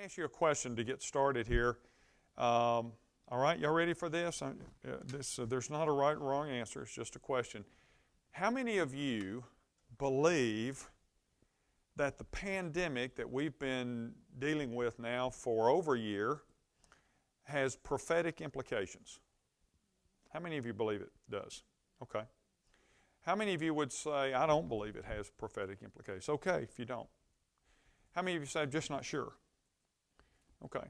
to ask you a question to get started here. Um, all right, y'all ready for this? Uh, this uh, there's not a right or wrong answer, it's just a question. How many of you believe that the pandemic that we've been dealing with now for over a year has prophetic implications? How many of you believe it does? Okay. How many of you would say, I don't believe it has prophetic implications? Okay, if you don't. How many of you say, I'm just not sure? Okay.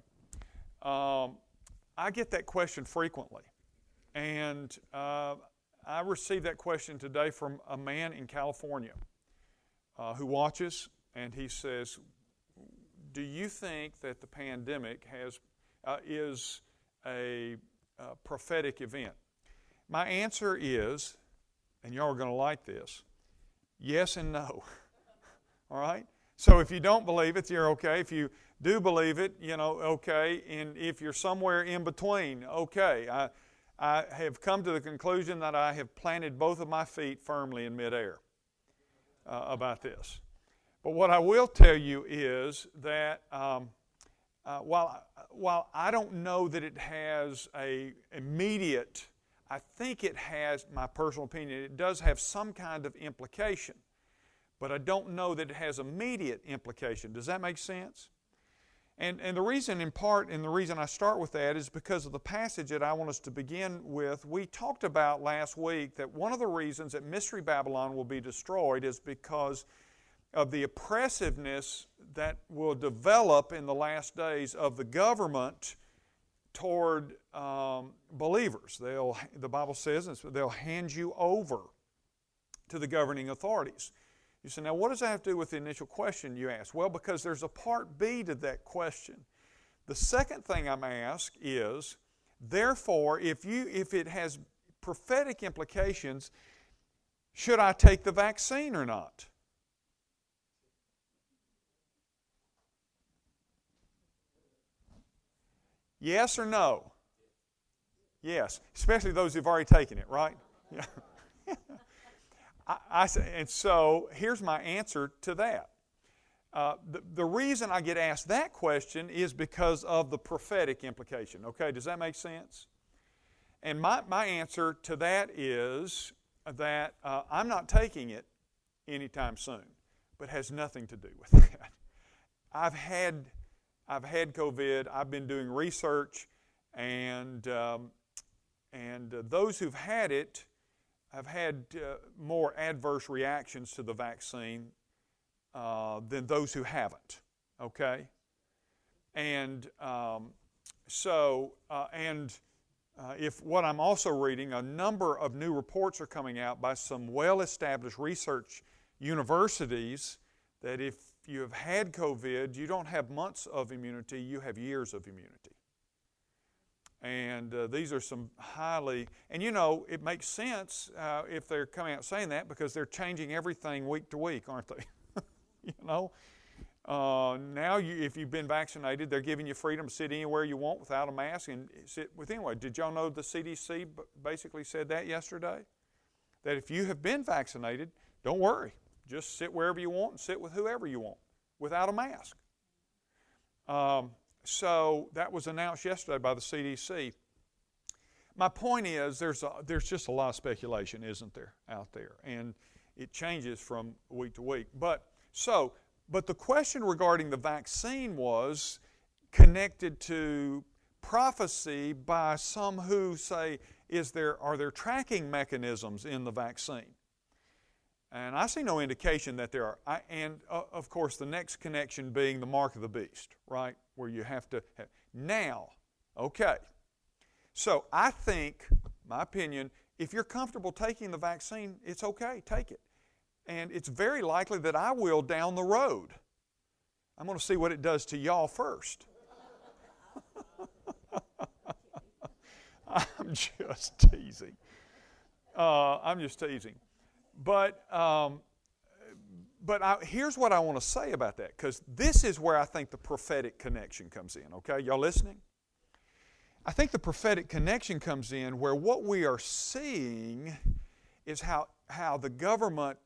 Um, I get that question frequently. And uh, I received that question today from a man in California uh, who watches, and he says, Do you think that the pandemic has, uh, is a, a prophetic event? My answer is, and y'all are going to like this, yes and no. All right? So if you don't believe it, you're okay. If you do believe it, you know, okay. And if you're somewhere in between, okay. I, I have come to the conclusion that I have planted both of my feet firmly in midair uh, about this. But what I will tell you is that um, uh, while, while I don't know that it has a immediate, I think it has, my personal opinion, it does have some kind of implication but I don't know that it has immediate implication. Does that make sense? And, and the reason, in part, and the reason I start with that is because of the passage that I want us to begin with. We talked about last week that one of the reasons that Mystery Babylon will be destroyed is because of the oppressiveness that will develop in the last days of the government toward um, believers. They'll, the Bible says they'll hand you over to the governing authorities. You say, now what does that have to do with the initial question you asked? Well, because there's a part B to that question. The second thing I'm asked is, therefore, if you if it has prophetic implications, should I take the vaccine or not? Yes or no? Yes, especially those who've already taken it, right? Yeah. I, I, and so here's my answer to that. Uh, the, the reason I get asked that question is because of the prophetic implication. Okay, does that make sense? And my, my answer to that is that uh, I'm not taking it anytime soon, but has nothing to do with that. I've had, I've had COVID, I've been doing research, and, um, and uh, those who've had it have had uh, more adverse reactions to the vaccine uh, than those who haven't. Okay? And um, so, uh, and uh, if what I'm also reading, a number of new reports are coming out by some well established research universities that if you have had COVID, you don't have months of immunity, you have years of immunity. And uh, these are some highly, and you know, it makes sense uh, if they're coming out saying that because they're changing everything week to week, aren't they? you know, uh, now you, if you've been vaccinated, they're giving you freedom to sit anywhere you want without a mask and sit with anyone. Did y'all know the CDC basically said that yesterday? That if you have been vaccinated, don't worry, just sit wherever you want and sit with whoever you want without a mask. Um, so that was announced yesterday by the CDC. My point is, there's, a, there's just a lot of speculation, isn't there, out there? And it changes from week to week. But so, but the question regarding the vaccine was connected to prophecy by some who say, is there, are there tracking mechanisms in the vaccine? And I see no indication that there are. I, and uh, of course, the next connection being the mark of the beast, right? Where you have to. Have. Now, okay. So I think, my opinion, if you're comfortable taking the vaccine, it's okay, take it. And it's very likely that I will down the road. I'm going to see what it does to y'all first. I'm just teasing. Uh, I'm just teasing. But, um, but I, here's what I want to say about that, because this is where I think the prophetic connection comes in, okay? Y'all listening? I think the prophetic connection comes in where what we are seeing is how, how the government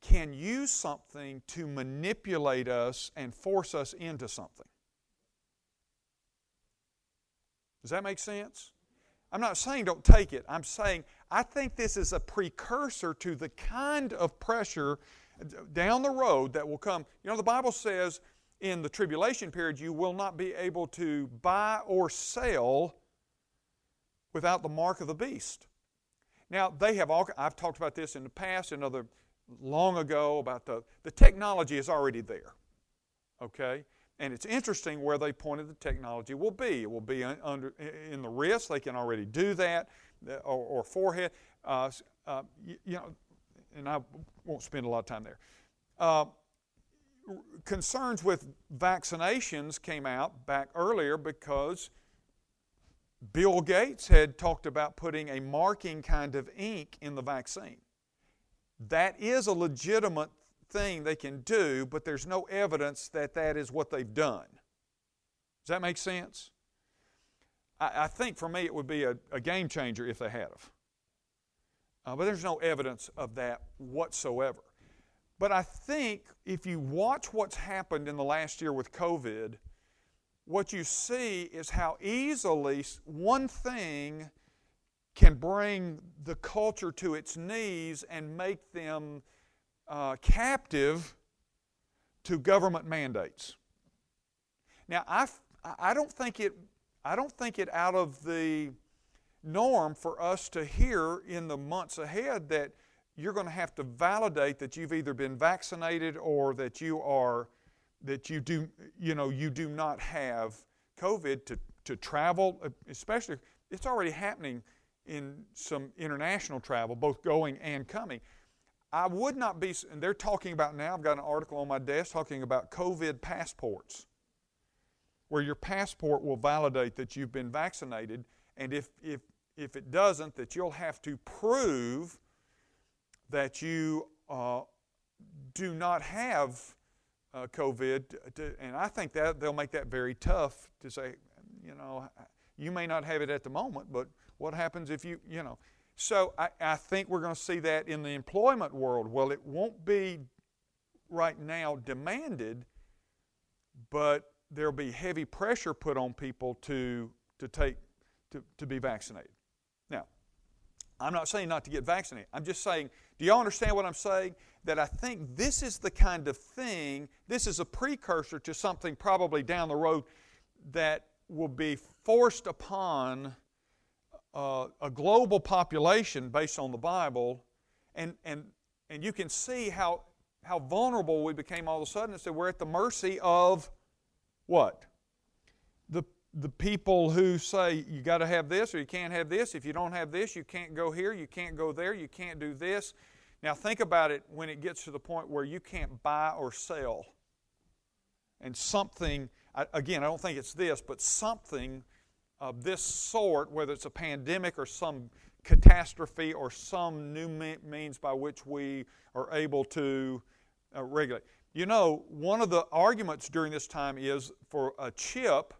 can use something to manipulate us and force us into something. Does that make sense? I'm not saying don't take it. I'm saying I think this is a precursor to the kind of pressure down the road that will come. You know, the Bible says in the tribulation period, you will not be able to buy or sell without the mark of the beast. Now, they have all, I've talked about this in the past, another long ago, about the, the technology is already there. Okay? And it's interesting where they pointed the technology will be. It will be under, in the wrist, they can already do that, or, or forehead. Uh, uh, you, you, know, and I won't spend a lot of time there. Uh, concerns with vaccinations came out back earlier because Bill Gates had talked about putting a marking kind of ink in the vaccine. That is a legitimate thing they can do, but there's no evidence that that is what they've done. Does that make sense? I, I think for me it would be a, a, game changer if they had of. Uh, but there's no evidence of that whatsoever. But I think if you watch what's happened in the last year with COVID, what you see is how easily one thing can bring the culture to its knees and make them uh, captive to government mandates. Now, I, I don't think it I don't think it out of the norm for us to hear in the months ahead that you're going to have to validate that you've either been vaccinated or that you are that you do you know you do not have COVID to to travel, especially it's already happening in some international travel, both going and coming. I would not be, and they're talking about now, I've got an article on my desk talking about COVID passports, where your passport will validate that you've been vaccinated, and if, if, if it doesn't, that you'll have to prove that you uh, do not have uh, COVID. To, and I think that they'll make that very tough to say, you know, you may not have it at the moment, but what happens if you, you know. So I, I think we're going to see that in the employment world. Well, it won't be right now demanded, but there'll be heavy pressure put on people to, to take to, to be vaccinated. Now, I'm not saying not to get vaccinated. I'm just saying, do y'all understand what I'm saying? That I think this is the kind of thing, this is a precursor to something probably down the road that will be forced upon uh, a global population based on the Bible, and, and, and you can see how, how vulnerable we became all of a sudden. And so we're at the mercy of what? The, the people who say you got to have this or you can't have this. If you don't have this, you can't go here, you can't go there, you can't do this. Now, think about it when it gets to the point where you can't buy or sell. And something, again, I don't think it's this, but something of this sort, whether it's a pandemic or some catastrophe or some new means by which we are able to uh, regulate. You know, one of the arguments during this time is for a chip,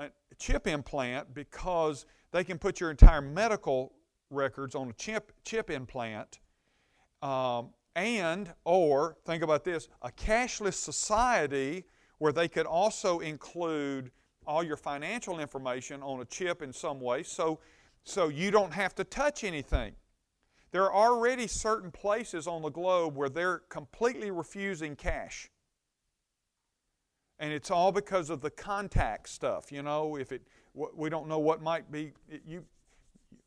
a chip implant, because they can put your entire medical records on a chip, chip implant. Um, and, or, think about this, a cashless society where they could also include all your financial information on a chip in some way so, so you don't have to touch anything. There are already certain places on the globe where they're completely refusing cash. And it's all because of the contact stuff. You know, if it, we don't know what might be, you,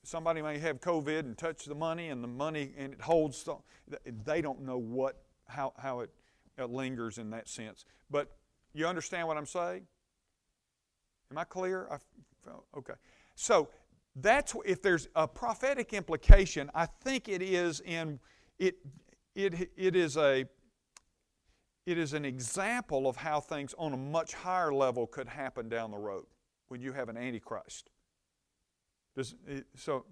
somebody may have COVID and touch the money and the money and it holds, they don't know what, how, how it, it lingers in that sense. But you understand what I'm saying? Am I clear? I, okay. So that's if there's a prophetic implication, I think it is in it. It it is a it is an example of how things on a much higher level could happen down the road when you have an antichrist. Does, so,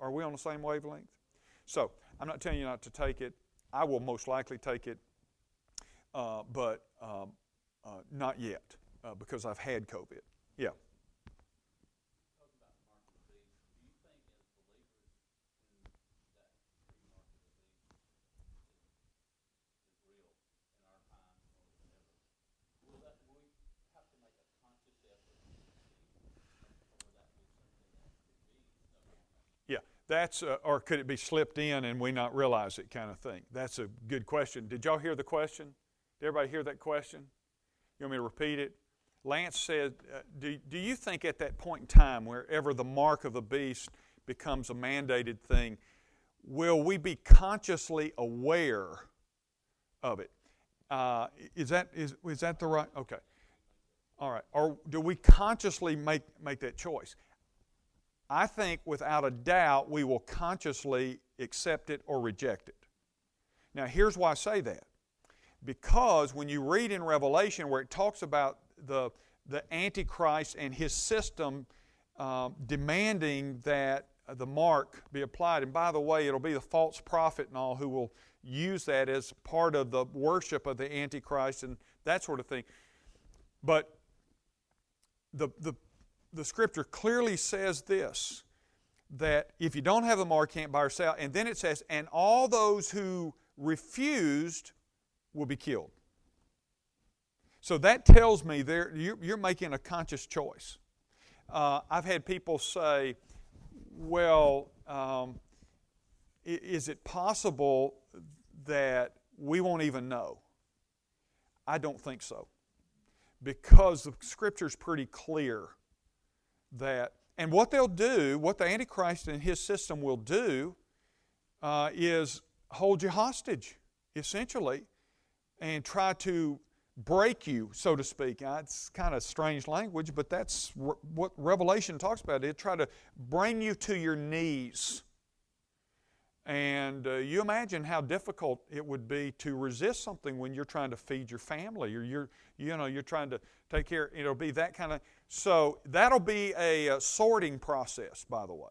are we on the same wavelength? So, I'm not telling you not to take it. I will most likely take it, uh, but um, uh, not yet uh, because I've had COVID. Yeah. That's a, or could it be slipped in and we not realize it kind of thing? That's a good question. Did y'all hear the question? Did everybody hear that question? You want me to repeat it? Lance said, uh, do, do you think at that point in time, wherever the mark of the beast becomes a mandated thing, will we be consciously aware of it? Uh, is that is, is that the right? Okay. All right. Or do we consciously make, make that choice? I think without a doubt we will consciously accept it or reject it. Now, here's why I say that. Because when you read in Revelation where it talks about the, the Antichrist and his system um, demanding that the mark be applied, and by the way, it'll be the false prophet and all who will use that as part of the worship of the Antichrist and that sort of thing. But the, the, the scripture clearly says this that if you don't have the mark, can't buy or sell. And then it says, and all those who refused will be killed. So that tells me there you're, you're making a conscious choice. Uh, I've had people say, well, um, is it possible that we won't even know? I don't think so. Because the scripture is pretty clear that, and what they'll do, what the Antichrist and his system will do, uh, is hold you hostage, essentially, and try to break you, so to speak. Now, it's kind of strange language, but that's re- what Revelation talks about. It try to bring you to your knees and uh, you imagine how difficult it would be to resist something when you're trying to feed your family or you're, you know, you're trying to take care. It'll be that kind of. So that'll be a, a sorting process, by the way.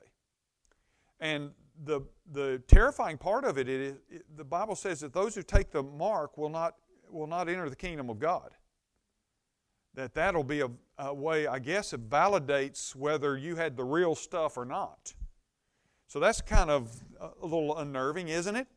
And the the terrifying part of it is it, the Bible says that those who take the mark will not will not enter the kingdom of God. That that'll be a, a way, I guess, it validates whether you had the real stuff or not. So that's kind of a little unnerving, isn't it?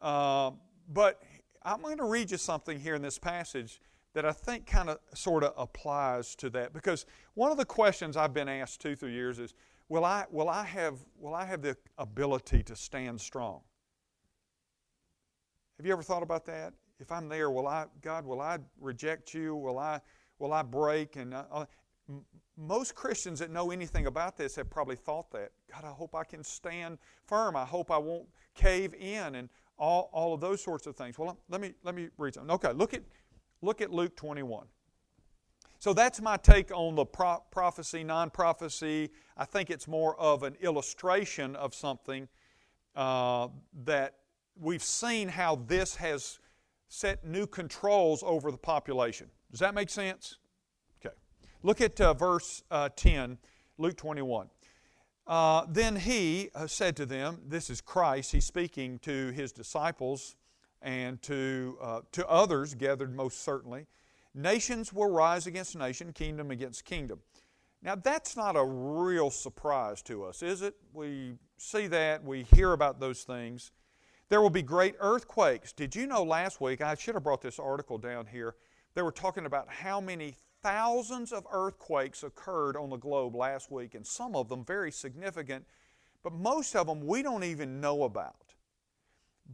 Uh, but I'm going to read you something here in this passage that I think kind of sort of applies to that because one of the questions I've been asked two through years is will I, will I, have, will I have the ability to stand strong? Have you ever thought about that? If I'm there, will I, God, will I reject you? Will I, will I break? And uh, most Christians that know anything about this have probably thought that. God, I hope I can stand firm. I hope I won't cave in and all, all of those sorts of things. Well, let me, let me read something. Okay, look at, look at Luke 21. So that's my take on the pro- prophecy, non prophecy. I think it's more of an illustration of something uh, that we've seen how this has set new controls over the population. Does that make sense? Okay. Look at uh, verse uh, 10, Luke 21. Uh, then he uh, said to them, This is Christ, he's speaking to his disciples and to, uh, to others gathered most certainly. Nations will rise against nation, kingdom against kingdom. Now, that's not a real surprise to us, is it? We see that, we hear about those things. There will be great earthquakes. Did you know last week, I should have brought this article down here, they were talking about how many Thousands of earthquakes occurred on the globe last week, and some of them very significant, but most of them we don't even know about.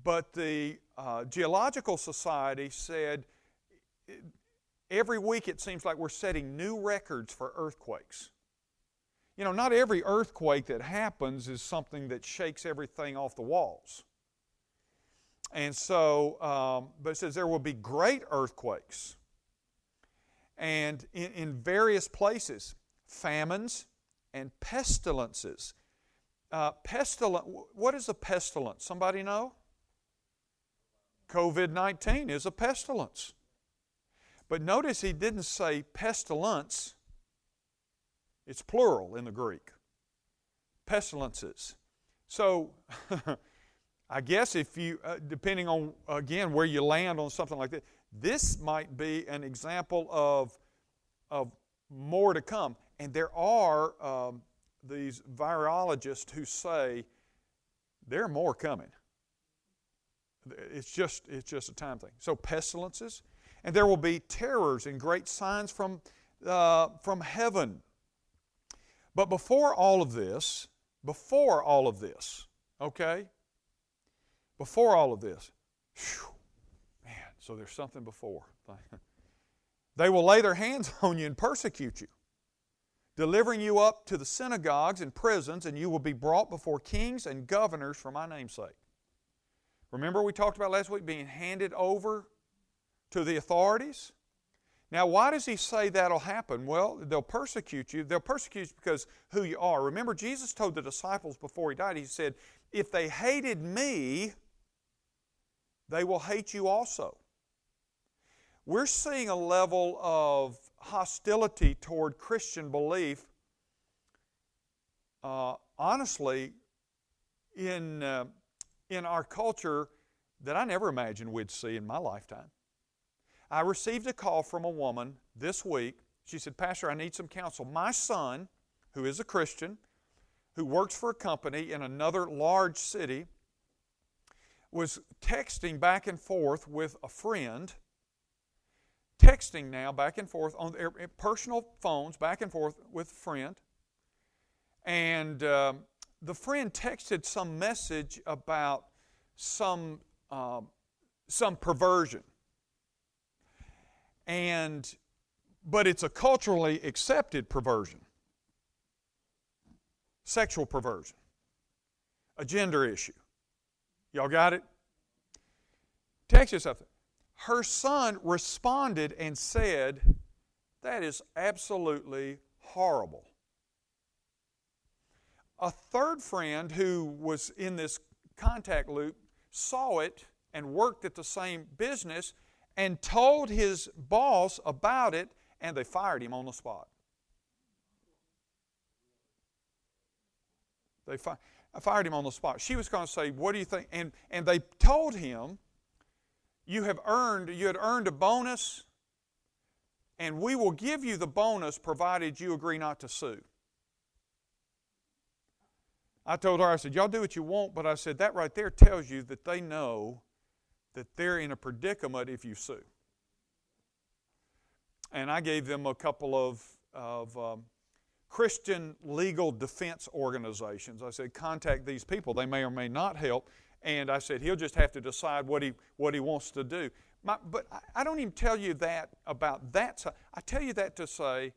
But the uh, Geological Society said every week it seems like we're setting new records for earthquakes. You know, not every earthquake that happens is something that shakes everything off the walls. And so, um, but it says there will be great earthquakes and in, in various places famines and pestilences. Uh, pestilence, what is a pestilence? Somebody know? COVID 19 is a pestilence. But notice he didn't say pestilence, it's plural in the Greek. Pestilences. So, I guess if you, uh, depending on, again, where you land on something like that, this might be an example of, of more to come. And there are um, these virologists who say there are more coming. It's just, it's just a time thing. So, pestilences, and there will be terrors and great signs from, uh, from heaven. But before all of this, before all of this, okay? Before all of this. Whew, man, so there's something before. They will lay their hands on you and persecute you, delivering you up to the synagogues and prisons, and you will be brought before kings and governors for my name's sake. Remember, we talked about last week being handed over to the authorities? Now, why does he say that'll happen? Well, they'll persecute you. They'll persecute you because who you are. Remember, Jesus told the disciples before he died, he said, If they hated me, they will hate you also. We're seeing a level of hostility toward Christian belief, uh, honestly, in, uh, in our culture that I never imagined we'd see in my lifetime. I received a call from a woman this week. She said, Pastor, I need some counsel. My son, who is a Christian, who works for a company in another large city, was texting back and forth with a friend, texting now back and forth on their personal phones, back and forth with a friend. And um, the friend texted some message about some, um, some perversion. And but it's a culturally accepted perversion. Sexual perversion. A gender issue. Y'all got it? Text you something. Her son responded and said that is absolutely horrible a third friend who was in this contact loop saw it and worked at the same business and told his boss about it, and they fired him on the spot. They fi- fired him on the spot. She was going to say, "What do you think?" And and they told him, "You have earned. You had earned a bonus, and we will give you the bonus provided you agree not to sue." I told her, I said, "Y'all do what you want," but I said that right there tells you that they know that they're in a predicament if you sue. And I gave them a couple of, of um, Christian legal defense organizations. I said, contact these people. They may or may not help. And I said, he'll just have to decide what he, what he wants to do. My, but I, I don't even tell you that about that. I tell you that to say,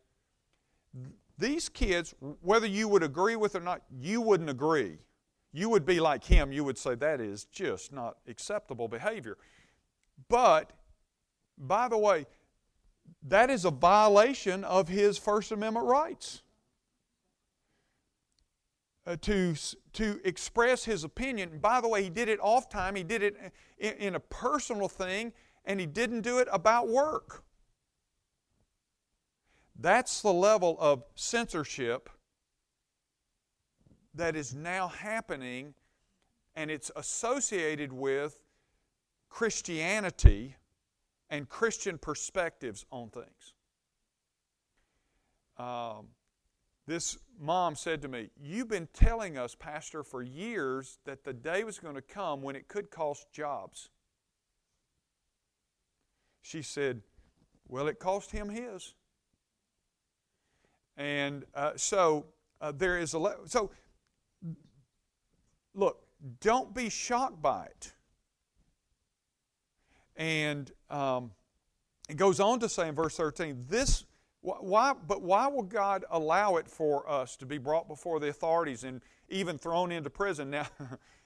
these kids, whether you would agree with or not, you wouldn't agree you would be like him. You would say that is just not acceptable behavior. But, by the way, that is a violation of his First Amendment rights. Uh, to, to express his opinion. By the way, he did it off time, he did it in, in a personal thing, and he didn't do it about work. That's the level of censorship that is now happening, and it's associated with Christianity and Christian perspectives on things. Um, this mom said to me, You've been telling us, Pastor, for years that the day was going to come when it could cost jobs. She said, Well, it cost him his. And uh, so uh, there is a. Le- so look, don't be shocked by it. And um, it goes on to say in verse 13, this why but why will God allow it for us to be brought before the authorities and even thrown into prison? Now,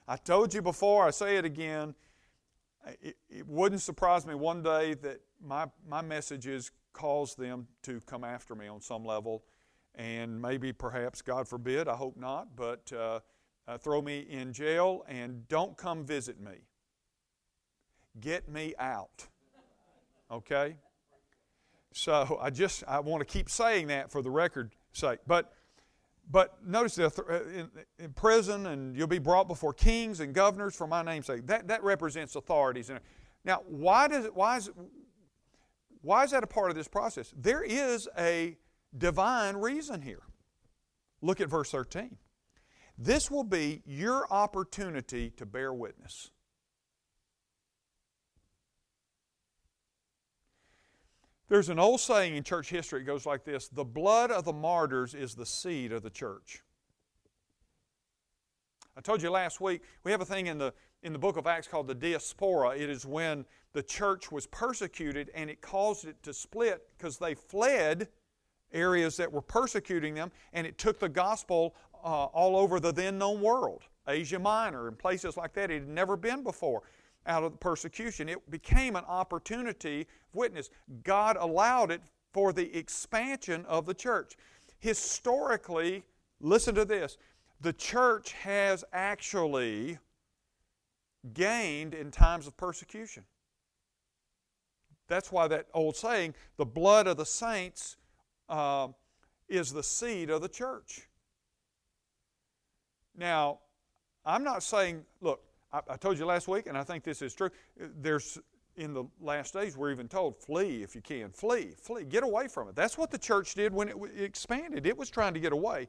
I told you before, I say it again. It, it wouldn't surprise me one day that my, my messages cause them to come after me on some level. And maybe, perhaps, God forbid, I hope not, but uh, uh, throw me in jail, and don't come visit me. Get me out. Okay? So I just I want to keep saying that for the record sake. But but notice that uh, in, in, prison, and you'll be brought before kings and governors for my name's sake. That that represents authorities. Now, why does it, why is why is that a part of this process? There is a divine reason here. Look at verse 13. This will be your opportunity to bear witness. There's an old saying in church history, it goes like this The blood of the martyrs is the seed of the church. I told you last week, we have a thing in the, in the book of Acts called the diaspora. It is when the church was persecuted and it caused it to split because they fled areas that were persecuting them and it took the gospel uh, all over the then known world, Asia Minor and places like that. It had never been before out of the persecution. It became an opportunity of witness. God allowed it for the expansion of the church. Historically, listen to this the church has actually gained in times of persecution. That's why that old saying, the blood of the saints uh, is the seed of the church. Now, I'm not saying, look, I, I, told you last week, and I think this is true. There's in the last days, we're even told, flee if you can. Flee, flee, get away from it. That's what the church did when it expanded. It was trying to get away.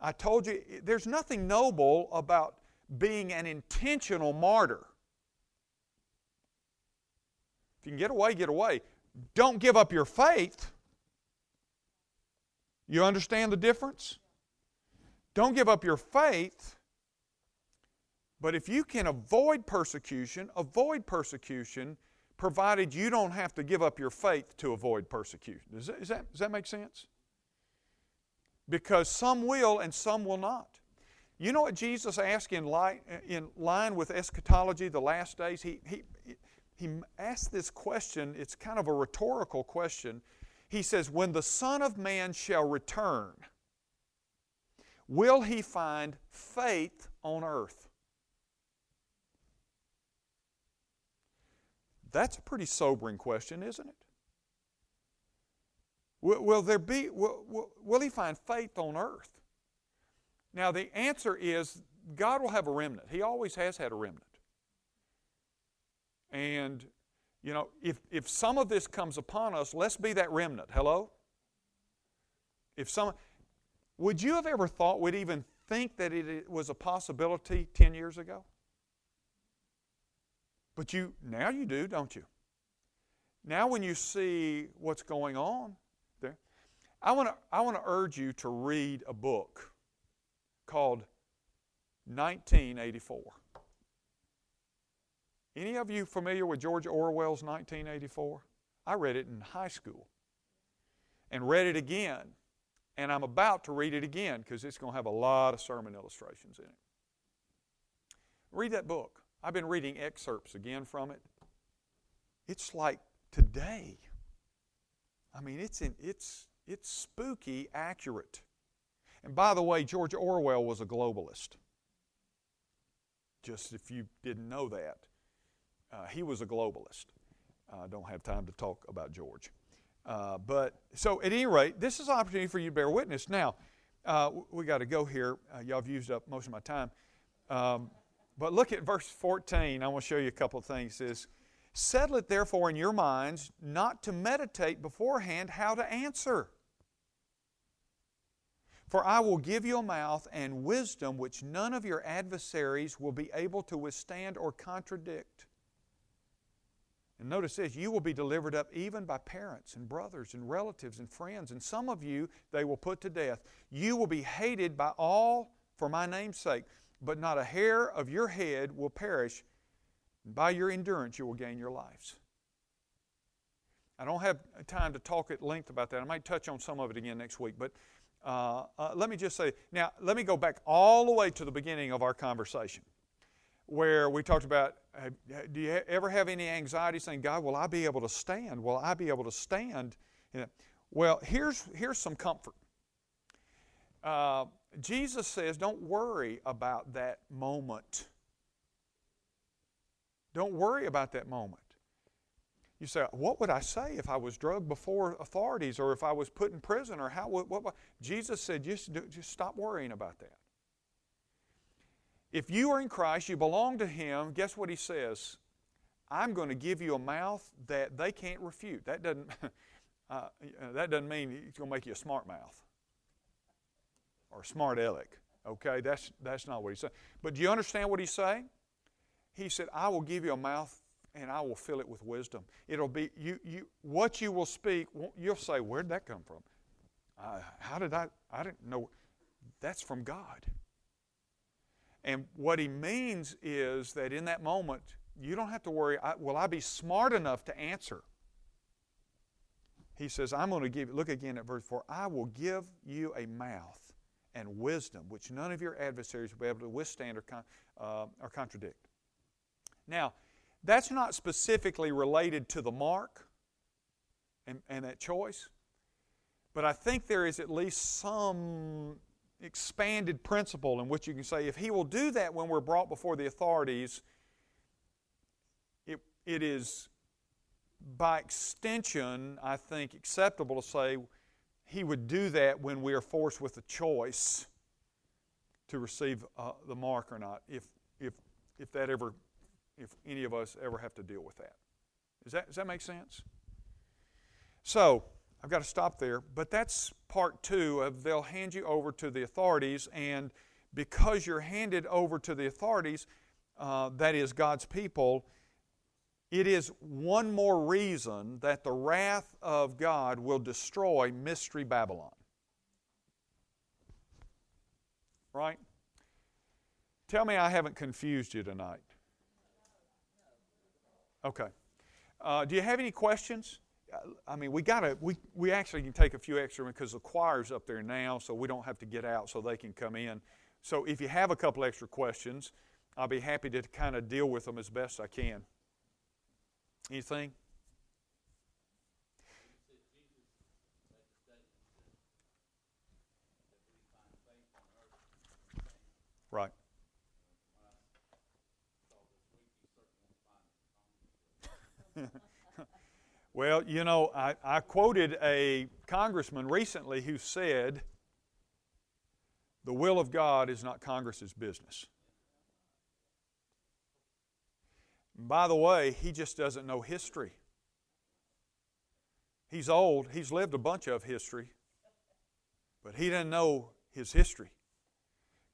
I told you, there's nothing noble about being an intentional martyr. If you can get away, get away. Don't give up your faith. You understand the difference? Don't give up your faith. But if you can avoid persecution, avoid persecution, provided you don't have to give up your faith to avoid persecution. Does that, that, does that make sense? Because some will and some will not. You know what Jesus asked in line, in line with eschatology, the last days? He, he, he asked this question, it's kind of a rhetorical question. He says, When the Son of Man shall return, will he find faith on earth? That's a pretty sobering question, isn't it? Will, will there be, will, will, will he find faith on earth? Now, the answer is God will have a remnant. He always has had a remnant. And, you know, if, if some of this comes upon us, let's be that remnant. Hello? If some, would you have ever thought, we'd even think that it was a possibility 10 years ago? But you now you do, don't you? Now when you see what's going on there, I want to I want to urge you to read a book called 1984. Any of you familiar with George Orwell's 1984? I read it in high school and read it again. And I'm about to read it again because it's going to have a lot of sermon illustrations in it. Read that book. I've been reading excerpts again from it. It's like today. I mean, it's, in, it's, it's spooky accurate. And by the way, George Orwell was a globalist. Just if you didn't know that, uh, he was a globalist. I don't have time to talk about George. Uh, but so at any rate, this is an opportunity for you to bear witness. Now, uh, we got to go here. Uh, y'all have used up most of my time. Um, but look at verse 14. I want to show you a couple of things. It says, Settle it therefore in your minds not to meditate beforehand how to answer. For I will give you a mouth and wisdom which none of your adversaries will be able to withstand or contradict. And notice this you will be delivered up even by parents and brothers and relatives and friends, and some of you they will put to death. You will be hated by all for my name's sake, but not a hair of your head will perish. By your endurance, you will gain your lives. I don't have time to talk at length about that. I might touch on some of it again next week, but uh, uh, let me just say now, let me go back all the way to the beginning of our conversation where we talked about do you ever have any anxiety saying, God, will I be able to stand? Will I be able to stand? Well, here's, here's some comfort. Uh, Jesus says, don't worry about that moment. Don't worry about that moment. You say, what would I say if I was drugged before authorities or if I was put in prison or how? What, what? Jesus said, just, just stop worrying about that. If you are in Christ, you belong to Him, guess what He says? I'm going to give you a mouth that they can't refute. That doesn't, uh, that doesn't mean He's going to make you a smart mouth or smart aleck. Okay, that's, that's not what He's saying. But do you understand what He's saying? He said, I will give you a mouth and I will fill it with wisdom. It'll be, you, you, what you will speak, you'll say, Where'd that come from? Uh, how did I, I didn't know. That's from God. And what he means is that in that moment, you don't have to worry, will I be smart enough to answer? He says, I'm going to give, look again at verse 4, I will give you a mouth and wisdom which none of your adversaries will be able to withstand or, con, uh, or contradict. Now, that's not specifically related to the mark and, and that choice, but I think there is at least some expanded principle in which you can say if he will do that when we're brought before the authorities, it, it is by extension, I think, acceptable to say he would do that when we are forced with a choice to receive uh, the mark or not, if, if, if that ever, if any of us ever have to deal with that. Does that, does that make sense? So, I've got to stop there, but that's part two of they'll hand you over to the authorities, and because you're handed over to the authorities, uh, that is God's people, it is one more reason that the wrath of God will destroy Mystery Babylon. Right? Tell me I haven't confused you tonight. Okay. Uh, do you have any questions? I mean, we got to, we, we actually can take a few extra because the choir's up there now, so we don't have to get out so they can come in. So if you have a couple extra questions, I'll be happy to kind of deal with them as best I can. Anything? Right. Well, you know, I, I quoted a congressman recently who said, The will of God is not Congress's business. by the way, he just doesn't know history. He's old, he's lived a bunch of history, but he doesn't know his history.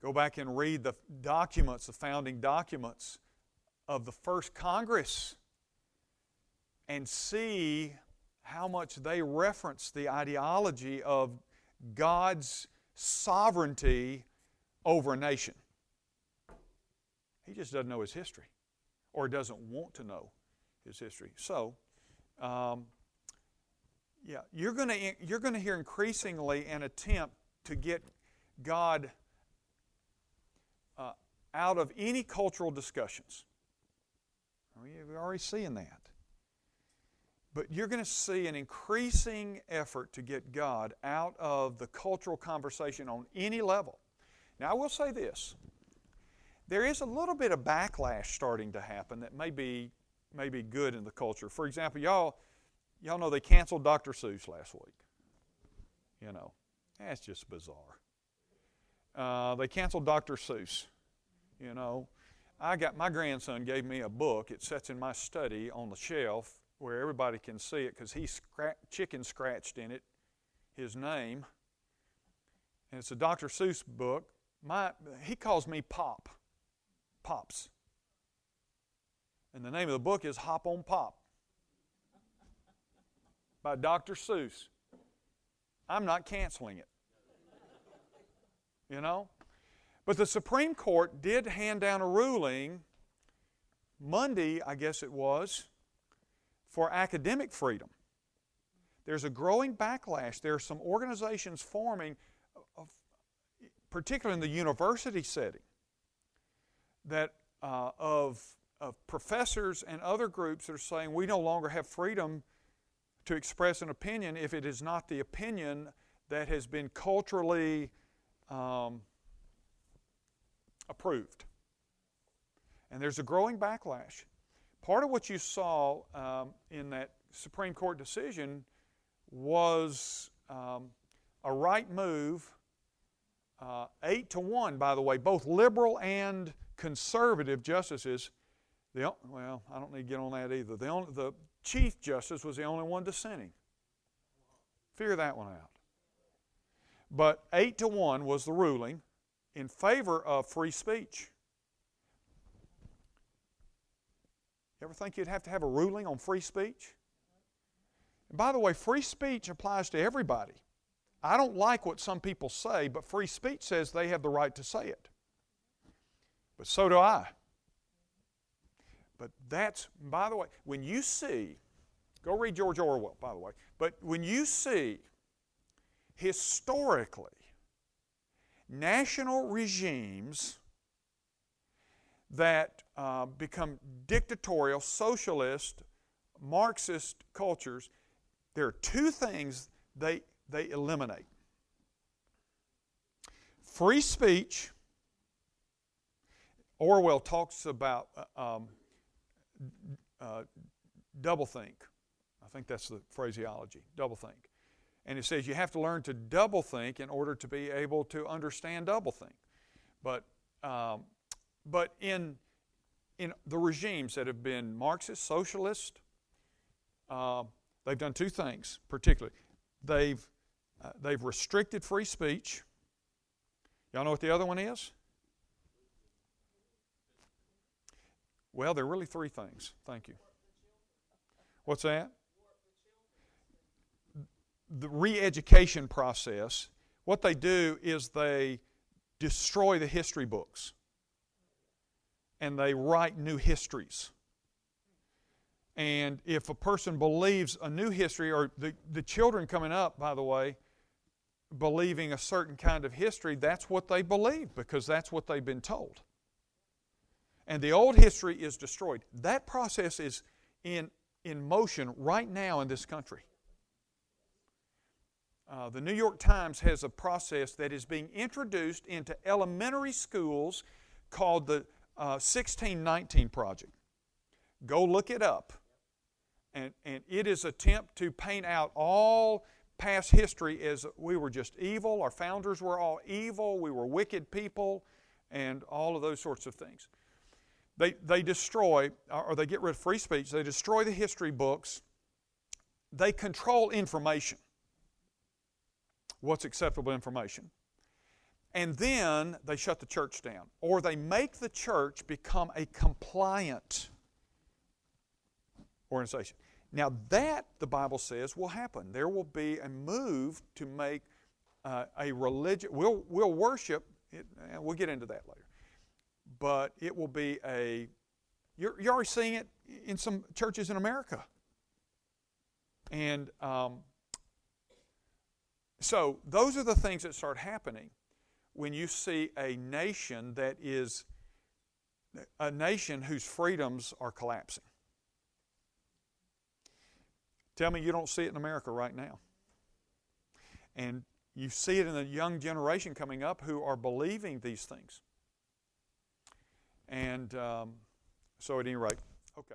Go back and read the documents, the founding documents of the first Congress, and see how much they reference the ideology of God's sovereignty over a nation. He just doesn't know his history or doesn't want to know his history. So, um, yeah, you're going to you're going to hear increasingly an attempt to get God uh, out of any cultural discussions. We're already seeing that. But you're going to see an increasing effort to get God out of the cultural conversation on any level. Now, I will say this there is a little bit of backlash starting to happen that may be, may be good in the culture. For example, y'all, y'all know they canceled Dr. Seuss last week. You know, that's just bizarre. Uh, they canceled Dr. Seuss. You know, I got my grandson gave me a book. It sits in my study on the shelf where everybody can see it because he chicken scratched in it his name. And it's a Dr. Seuss book. My, he calls me Pop. Pops. And the name of the book is Hop on Pop by Dr. Seuss. I'm not canceling it. You know? But the Supreme Court did hand down a ruling Monday, I guess it was, for academic freedom. There's a growing backlash. There are some organizations forming, particularly in the university setting, that uh, of, of professors and other groups that are saying we no longer have freedom to express an opinion if it is not the opinion that has been culturally um, approved. And there's a growing backlash. Part of what you saw um, in that Supreme Court decision was um, a right move, uh, eight to one, by the way, both liberal and conservative justices, the, well, I don't need to get on that either. The, only, the Chief Justice was the only one dissenting. Figure that one out. But 8 to 1 was the ruling in favor of free speech. You ever think you'd have to have a ruling on free speech? And by the way, free speech applies to everybody. I don't like what some people say, but free speech says they have the right to say it. But so do I. But that's, by the way, when you see, go read George Orwell, by the way, but when you see historically national regimes that uh, become dictatorial, socialist, Marxist cultures, there are two things they, they eliminate free speech. Orwell talks about uh, um, uh, doublethink. I think that's the phraseology, doublethink. And it says you have to learn to doublethink in order to be able to understand doublethink. But, um, but in, in the regimes that have been Marxist, socialist, uh, they've done two things particularly. They've, uh, they've restricted free speech. Y'all know what the other one is? Well, there are really three things. Thank you. What's that? The re education process, what they do is they destroy the history books and they write new histories. And if a person believes a new history, or the, the children coming up, by the way, believing a certain kind of history, that's what they believe because that's what they've been told and the old history is destroyed. That process is in, in motion right now in this country. Uh, the New York Times has a process that is being introduced into elementary schools called the uh, 1619 Project. Go look it up. And, and it is attempt to paint out all past history as we were just evil, our founders were all evil, we were wicked people, and all of those sorts of things. They, they destroy, or they get rid of free speech, they destroy the history books, they control information. What's acceptable information? And then they shut the church down, or they make the church become a compliant organization. Now, that, the Bible says, will happen. There will be a move to make uh, a religion, we'll, we'll worship, it, we'll get into that later but it will be a, you're, you're already seeing it in some churches in America. And um, so those are the things that start happening when you see a nation that is a nation whose freedoms are collapsing. Tell me you don't see it in America right now. And you see it in the young generation coming up who are believing these things. And um, so, at any rate, okay.